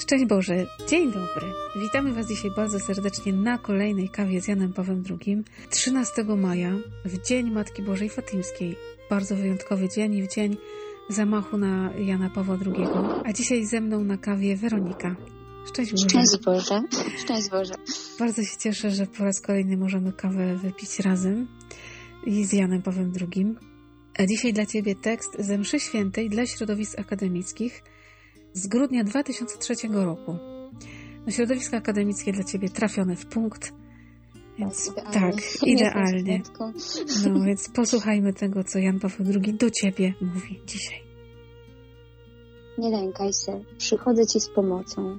Szczęść Boże, dzień dobry. Witamy Was dzisiaj bardzo serdecznie na kolejnej kawie z Janem Pawłem II. 13 maja, w Dzień Matki Bożej Fatimskiej. Bardzo wyjątkowy dzień i w dzień zamachu na Jana Pawła II. A dzisiaj ze mną na kawie Weronika. Szczęść Boże. Szczęść Boże. Szczęść Boże. Bardzo się cieszę, że po raz kolejny możemy kawę wypić razem i z Janem Pawłem II. A dzisiaj dla Ciebie tekst ze mszy świętej dla środowisk akademickich z grudnia 2003 roku. No, środowisko akademickie dla Ciebie trafione w punkt. Więc Tak, tak, idealnie. idealnie. Nie znam No więc posłuchajmy tego, co Jan Paweł II do Ciebie mówi dzisiaj. Nie lękaj się, przychodzę Ci z pomocą.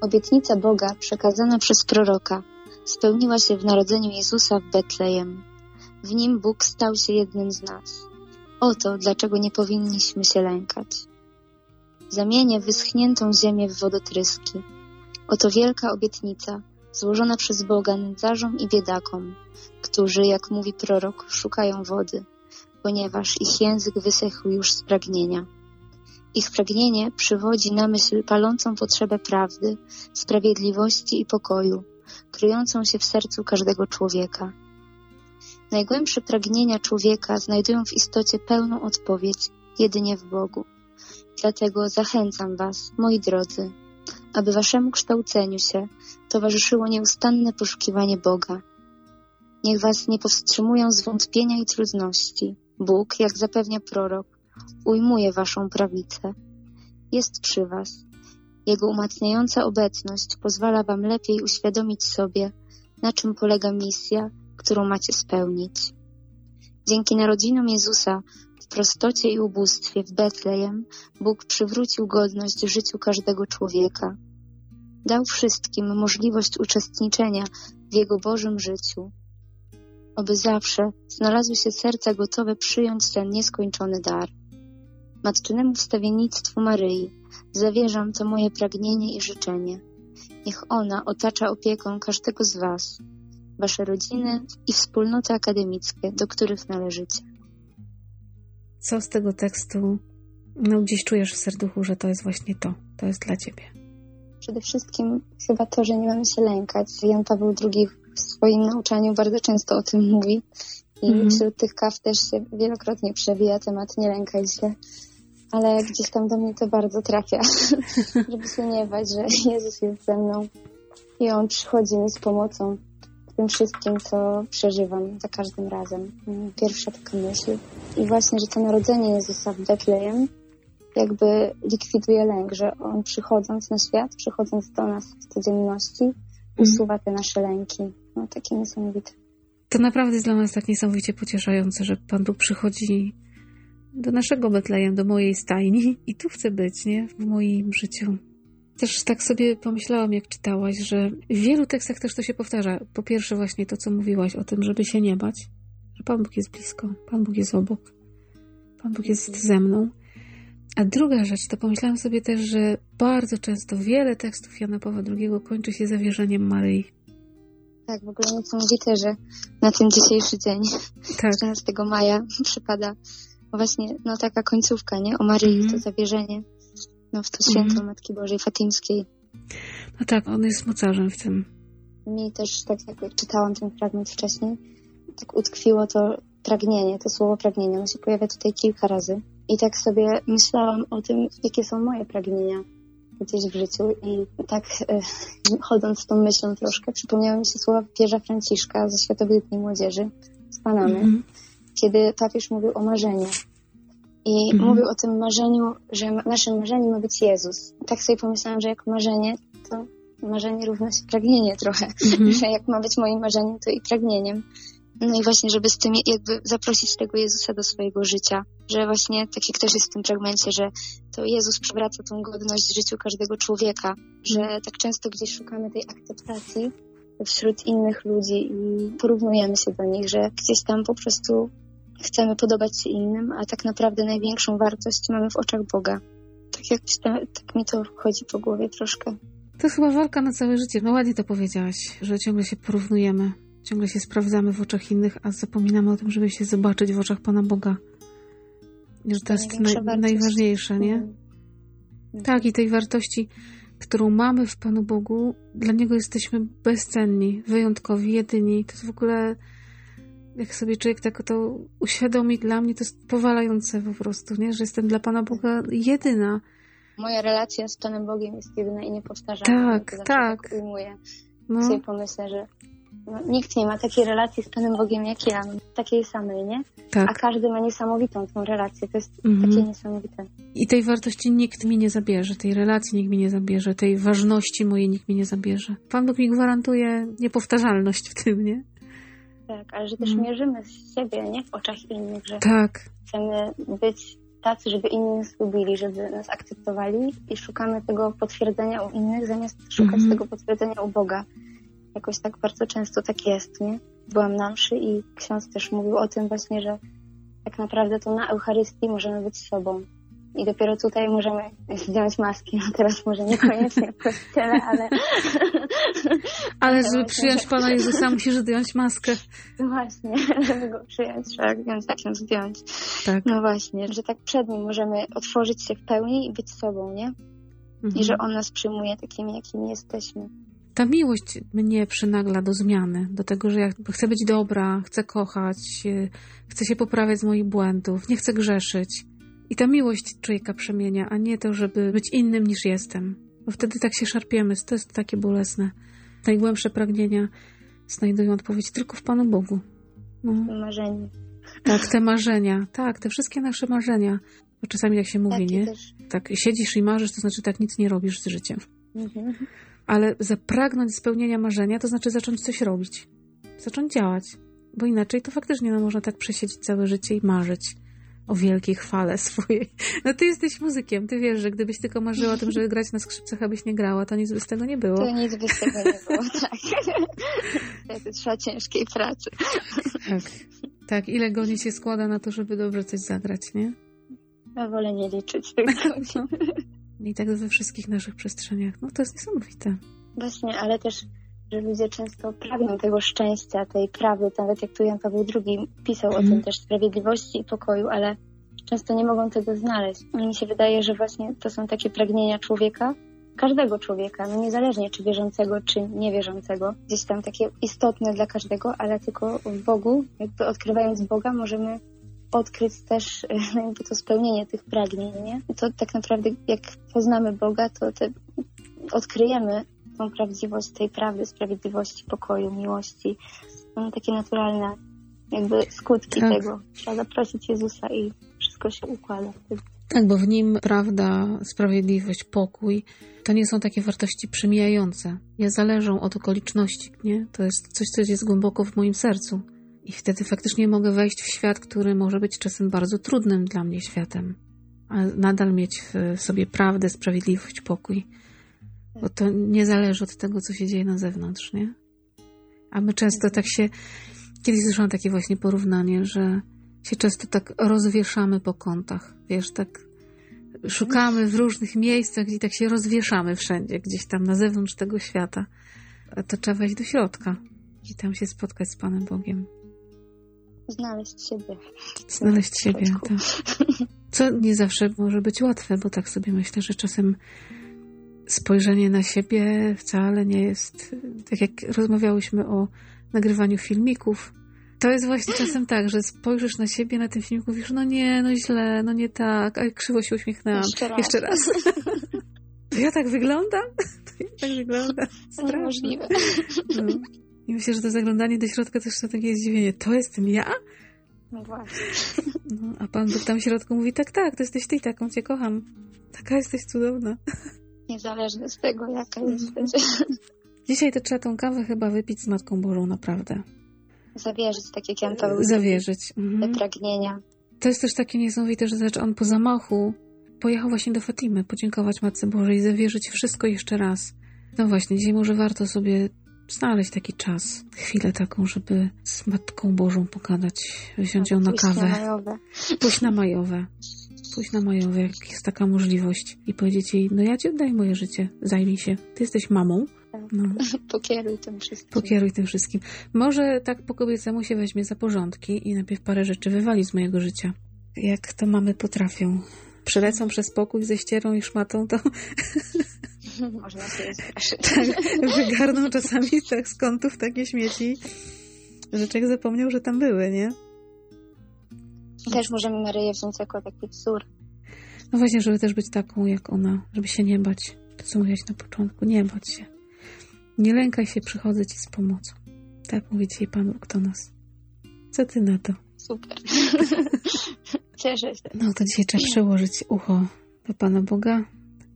Obietnica Boga przekazana przez proroka spełniła się w narodzeniu Jezusa w Betlejem. W nim Bóg stał się jednym z nas. Oto dlaczego nie powinniśmy się lękać. Zamienię wyschniętą ziemię w wodotryski. Oto wielka obietnica, złożona przez Boga nędzarzom i biedakom, którzy, jak mówi prorok, szukają wody, ponieważ ich język wysechł już z pragnienia. Ich pragnienie przywodzi na myśl palącą potrzebę prawdy, sprawiedliwości i pokoju, kryjącą się w sercu każdego człowieka. Najgłębsze pragnienia człowieka znajdują w istocie pełną odpowiedź jedynie w Bogu. Dlatego zachęcam Was, moi drodzy, aby Waszemu kształceniu się towarzyszyło nieustanne poszukiwanie Boga. Niech Was nie powstrzymują zwątpienia i trudności. Bóg, jak zapewnia prorok, ujmuje Waszą prawicę. Jest przy Was. Jego umacniająca obecność pozwala Wam lepiej uświadomić sobie, na czym polega misja, którą macie spełnić. Dzięki narodzinom Jezusa prostocie i ubóstwie w Betlejem Bóg przywrócił godność życiu każdego człowieka. Dał wszystkim możliwość uczestniczenia w Jego Bożym życiu. Oby zawsze znalazły się serca gotowe przyjąć ten nieskończony dar. Matczynemu wstawiennictwu Maryi zawierzam to moje pragnienie i życzenie. Niech ona otacza opieką każdego z Was, Wasze rodziny i wspólnoty akademickie, do których należycie. Co z tego tekstu, no gdzieś czujesz w serduchu, że to jest właśnie to, to jest dla Ciebie. Przede wszystkim chyba to, że nie mamy się lękać. Jan Paweł II w swoim nauczaniu bardzo często o tym mówi i Mhm. wśród tych kaw też się wielokrotnie przewija temat nie lękaj się. Ale gdzieś tam do mnie to bardzo trafia, żeby się nie bać, że Jezus jest ze mną i On przychodzi mi z pomocą tym wszystkim, co przeżywam za każdym razem. Mm, Pierwsza taka myśl. I właśnie, że to narodzenie Jezusa w Betlejem jakby likwiduje lęk, że On przychodząc na świat, przychodząc do nas w codzienności, usuwa te nasze lęki. No takie niesamowite. To naprawdę jest dla nas tak niesamowicie pocieszające, że Pan Bóg przychodzi do naszego Betlejem, do mojej stajni i tu chce być, nie? W moim życiu. Też tak sobie pomyślałam, jak czytałaś, że w wielu tekstach też to się powtarza. Po pierwsze właśnie to, co mówiłaś o tym, żeby się nie bać, że Pan Bóg jest blisko, Pan Bóg jest obok, Pan Bóg jest ze mną. A druga rzecz, to pomyślałam sobie też, że bardzo często wiele tekstów Jana Pawła II kończy się zawierzeniem Maryi. Tak, w ogóle niesamowite, że na ten dzisiejszy dzień, Tak. 14 maja, przypada właśnie no taka końcówka, nie? O Maryi, Mhm. to zawierzenie no, w to święto Mhm. Matki Bożej Fatimskiej. No tak, on jest mocarzem w tym. Mi też, tak jak czytałam ten fragment wcześniej, tak utkwiło to pragnienie, to słowo pragnienie. Ono się pojawia tutaj kilka razy. I tak sobie myślałam o tym, jakie są moje pragnienia gdzieś w życiu. I tak e, chodząc z tą myślą troszkę, przypomniały mi się słowa papieża Franciszka ze Światowych Dni Młodzieży z Panamy, Mhm. kiedy papież mówił o marzeniu. I Mhm. mówił o tym marzeniu, że naszym marzeniem ma być Jezus. Tak sobie pomyślałam, że jak marzenie, to marzenie równa się pragnienie trochę Mhm. że jak ma być moim marzeniem, to i pragnieniem. No i właśnie, żeby z tym jakby zaprosić tego Jezusa do swojego życia, że właśnie tak jak też jest w tym fragmencie, że to Jezus przywraca tą godność życiu każdego człowieka, że tak często gdzieś szukamy tej akceptacji wśród innych ludzi i porównujemy się do nich, że gdzieś tam po prostu chcemy podobać się innym, a tak naprawdę największą wartość mamy w oczach Boga. Tak jak tak mi to chodzi po głowie troszkę. To jest chyba walka na całe życie. No ładnie to powiedziałaś, że ciągle się porównujemy, ciągle się sprawdzamy w oczach innych, a zapominamy o tym, żeby się zobaczyć w oczach Pana Boga. Że to jest naj, najważniejsze, nie? Mhm. Tak, i tej wartości którą mamy w Panu Bogu, dla Niego jesteśmy bezcenni, wyjątkowi, jedyni. To jest w ogóle, jak sobie człowiek tak to uświadomi, dla mnie to jest powalające po prostu, nie? że jestem dla Pana Boga jedyna. Moja relacja z Panem Bogiem jest jedyna i niepowtarzalna. Tak, Ja tak. tak ujmuję. No, Sobie pomyślę, że no, nikt nie ma takiej relacji z Panem Bogiem jak ja, takiej samej, nie? A tak. każdy ma niesamowitą tą relację. To jest Mhm. takie niesamowite. I tej wartości nikt mi nie zabierze, tej relacji nikt mi nie zabierze, tej ważności mojej nikt mi nie zabierze. Pan Bóg mi gwarantuje niepowtarzalność w tym, nie? Tak, ale że też Mhm. mierzymy z siebie, nie? W oczach innych, że Tak, chcemy być tacy, żeby inni nas lubili, żeby nas akceptowali i szukamy tego potwierdzenia u innych, zamiast szukać Mhm. tego potwierdzenia u Boga. Jakoś tak bardzo często tak jest, nie? Byłam na mszy i ksiądz też mówił o tym właśnie, że tak naprawdę to na Eucharystii możemy być sobą. I dopiero tutaj możemy zdjąć maski. No teraz może niekoniecznie w kościele, ale ale żeby przyjąć Pana Jezusa musisz zdjąć maskę. właśnie, żeby go przyjąć, trzeba ją zdjąć. Tak. No właśnie, że tak przed nim możemy otworzyć się w pełni i być sobą, nie? Mhm. I że on nas przyjmuje takimi, jakimi jesteśmy. Ta miłość mnie przynagla do zmiany, do tego, że ja chcę być dobra, chcę kochać, e, chcę się poprawiać z moich błędów, nie chcę grzeszyć. I ta miłość człowieka przemienia, a nie to, żeby być innym niż jestem. Bo wtedy tak się szarpiemy, to jest takie bolesne. Najgłębsze pragnienia znajdują odpowiedź tylko w Panu Bogu. No, Marzenie. tak, te marzenia, tak, te wszystkie nasze marzenia. Bo czasami jak się mówi, Takie nie? też. Tak, siedzisz i marzysz, to znaczy tak nic nie robisz z życiem. Mhm. Ale zapragnąć spełnienia marzenia to znaczy zacząć coś robić. Zacząć działać. Bo inaczej to faktycznie no, można tak przesiedzieć całe życie i marzyć o wielkiej chwale swojej. No ty jesteś muzykiem, ty wiesz, że gdybyś tylko marzyła o tym, żeby grać na skrzypcach, abyś nie grała, to nic by z tego nie było. To nic by z tego nie było, tak. To trzeba ciężkiej pracy. Tak. Tak, ile godzin się składa na to, żeby dobrze coś zagrać, nie? Ja wolę nie liczyć tych godzin. I tak we wszystkich naszych przestrzeniach. No to jest niesamowite. Właśnie, ale też, że ludzie często pragną tego szczęścia, tej prawy, nawet jak tu Jan Paweł II pisał o Mhm. tym też, sprawiedliwości i pokoju, ale często nie mogą tego znaleźć. I mi się wydaje, że właśnie to są takie pragnienia człowieka, każdego człowieka, no niezależnie czy wierzącego, czy niewierzącego, gdzieś tam takie istotne dla każdego, ale tylko w Bogu, jakby odkrywając Boga, możemy odkryć też e, jakby to spełnienie tych pragnień, nie? I to tak naprawdę jak poznamy Boga, to te, odkryjemy tą prawdziwość tej prawdy, sprawiedliwości, pokoju, miłości. Są takie naturalne jakby skutki Tak. tego. Trzeba zaprosić Jezusa i wszystko się układa wtedy. Tak, bo w nim prawda, sprawiedliwość, pokój to nie są takie wartości przemijające. Nie zależą od okoliczności, nie? To jest coś, co jest głęboko w moim sercu. I wtedy faktycznie mogę wejść w świat, który może być czasem bardzo trudnym dla mnie światem, a nadal mieć w sobie prawdę, sprawiedliwość, pokój. Bo to nie zależy od tego, co się dzieje na zewnątrz, nie? A my często tak się. Kiedyś słyszałam takie właśnie porównanie, że się często tak rozwieszamy po kątach. Wiesz, tak szukamy w różnych miejscach i tak się rozwieszamy wszędzie, gdzieś tam na zewnątrz tego świata. A to trzeba wejść do środka i tam się spotkać z Panem Bogiem. Znaleźć siebie. Znaleźć siebie. Tak. Co nie zawsze może być łatwe, bo tak sobie myślę, że czasem spojrzenie na siebie wcale nie jest. Tak jak rozmawiałyśmy o nagrywaniu filmików, to jest właśnie czasem tak, że spojrzysz na siebie na tym filmiku, mówisz, no nie, no źle, no nie tak, a krzywo się uśmiechnęłam. Jeszcze raz. Jeszcze raz. To ja tak wyglądam? To ja tak wyglądam? Strasznie. No. I myślę, że to zaglądanie do środka też to takie zdziwienie. To jestem ja? No właśnie. No, a Pan Bóg tam w środku mówi, tak, tak, to jesteś ty, taką cię kocham. Taka jesteś cudowna. Niezależnie z tego, jaka Mhm. jesteś. Dzisiaj to trzeba tą kawę chyba wypić z Matką Bożą, naprawdę. Zawierzyć, tak jak Jan Paweł Zawierzyć. Mhm. pragnienia. To jest też takie niesamowite, że znaczy on po zamachu pojechał właśnie do Fatimy, podziękować Matce Bożej i zawierzyć wszystko jeszcze raz. No właśnie, dzisiaj może warto sobie znaleźć taki czas, chwilę taką, żeby z Matką Bożą pogadać, wziąć ją na Pójść na kawę, majowe. pójść na majowe. Pójść na majowe, jak jest taka możliwość i powiedzieć jej, no ja ci oddaję moje życie, zajmij się, ty jesteś mamą, Tak. no, Pokieruj tym wszystkim. pokieruj tym wszystkim. Może tak po kobiecemu się weźmie za porządki i najpierw parę rzeczy wywali z mojego życia. Jak to mamy potrafią. Przelecą przez pokój ze ścierą i szmatą, to Można się straszyć. Tak, wygarną czasami tak z kątów takie śmieci, że człowiek zapomniał, że tam były, nie? Też możemy Maryję wziąć jako taki wzór. No właśnie, żeby też być taką jak ona, żeby się nie bać. To co mówiłaś na początku, nie bać się. Nie lękaj się, przychodzę ci z pomocą. Tak mówi dzisiaj Pan Bóg do nas. Co ty na to? Super. Cieszę się. No to dzisiaj trzeba przełożyć ucho do Pana Boga,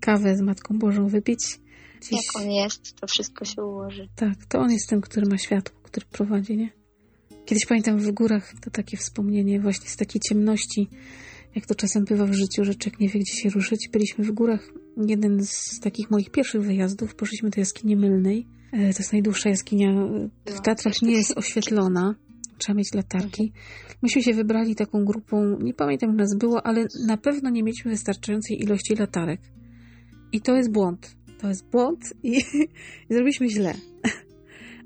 kawę z Matką Bożą wypić. Gdzieś... Jak on jest, to wszystko się ułoży. Tak, to on jest tym, który ma światło, który prowadzi, nie? Kiedyś pamiętam w górach to takie wspomnienie właśnie z takiej ciemności, jak to czasem bywa w życiu, że człowiek nie wie, gdzie się ruszyć. Byliśmy w górach, jeden z takich moich pierwszych wyjazdów, poszliśmy do jaskini Mylnej. E, To jest najdłuższa jaskinia w Tatrach, nie jest oświetlona. Trzeba mieć latarki. Myśmy się wybrali taką grupą, nie pamiętam jak nas było, ale na pewno nie mieliśmy wystarczającej ilości latarek. I to jest błąd. To jest błąd i, i zrobiliśmy źle.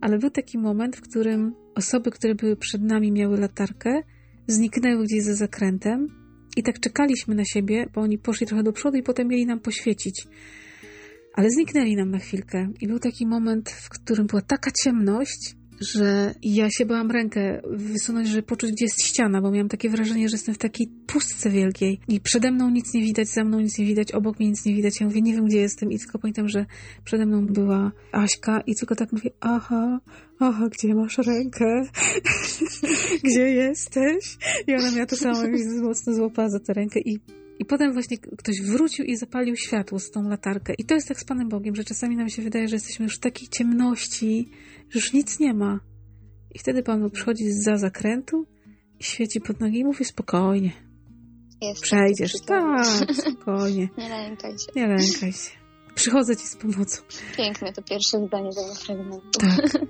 Ale był taki moment, w którym osoby, które były przed nami, miały latarkę, zniknęły gdzieś za zakrętem i tak czekaliśmy na siebie, bo oni poszli trochę do przodu i potem mieli nam poświecić. Ale zniknęli nam na chwilkę. I był taki moment, w którym była taka ciemność, że ja się bałam rękę wysunąć, żeby poczuć, gdzie jest ściana, bo miałam takie wrażenie, że jestem w takiej pustce wielkiej. I przede mną nic nie widać, za mną nic nie widać, obok mnie nic nie widać. Ja mówię, nie wiem, gdzie jestem. I tylko pamiętam, że przede mną była Aśka i tylko tak mówię, aha, aha, gdzie masz rękę? gdzie jesteś? I ona miała to samo i mocno złapała za tę rękę i i potem właśnie ktoś wrócił i zapalił światło z tą latarkę. I to jest tak z Panem Bogiem, że czasami nam się wydaje, że jesteśmy już w takiej ciemności, już nic nie ma. I wtedy Pan przychodzi za zakrętu i świeci pod nogi i mówi spokojnie, Jest przejdziesz. Tak, spokojnie, Nie lękaj się. nie lękaj się. Przychodzę Ci z pomocą. Piękne to pierwsze zdanie tego fragmentu. Tak, tak.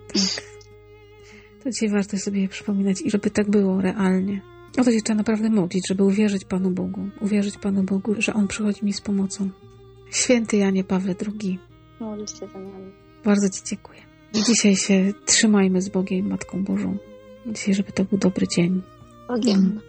To dzisiaj warto sobie je przypominać i żeby tak było realnie. O to się trzeba naprawdę modlić, żeby uwierzyć Panu Bogu. Uwierzyć Panu Bogu, że On przychodzi mi z pomocą. Święty Janie Pawle II, Módl się za nami. bardzo Ci dziękuję. Dzisiaj się trzymajmy z Bogiem i Matką Bożą. Dzisiaj, żeby to był dobry dzień. Bogiem. Mm.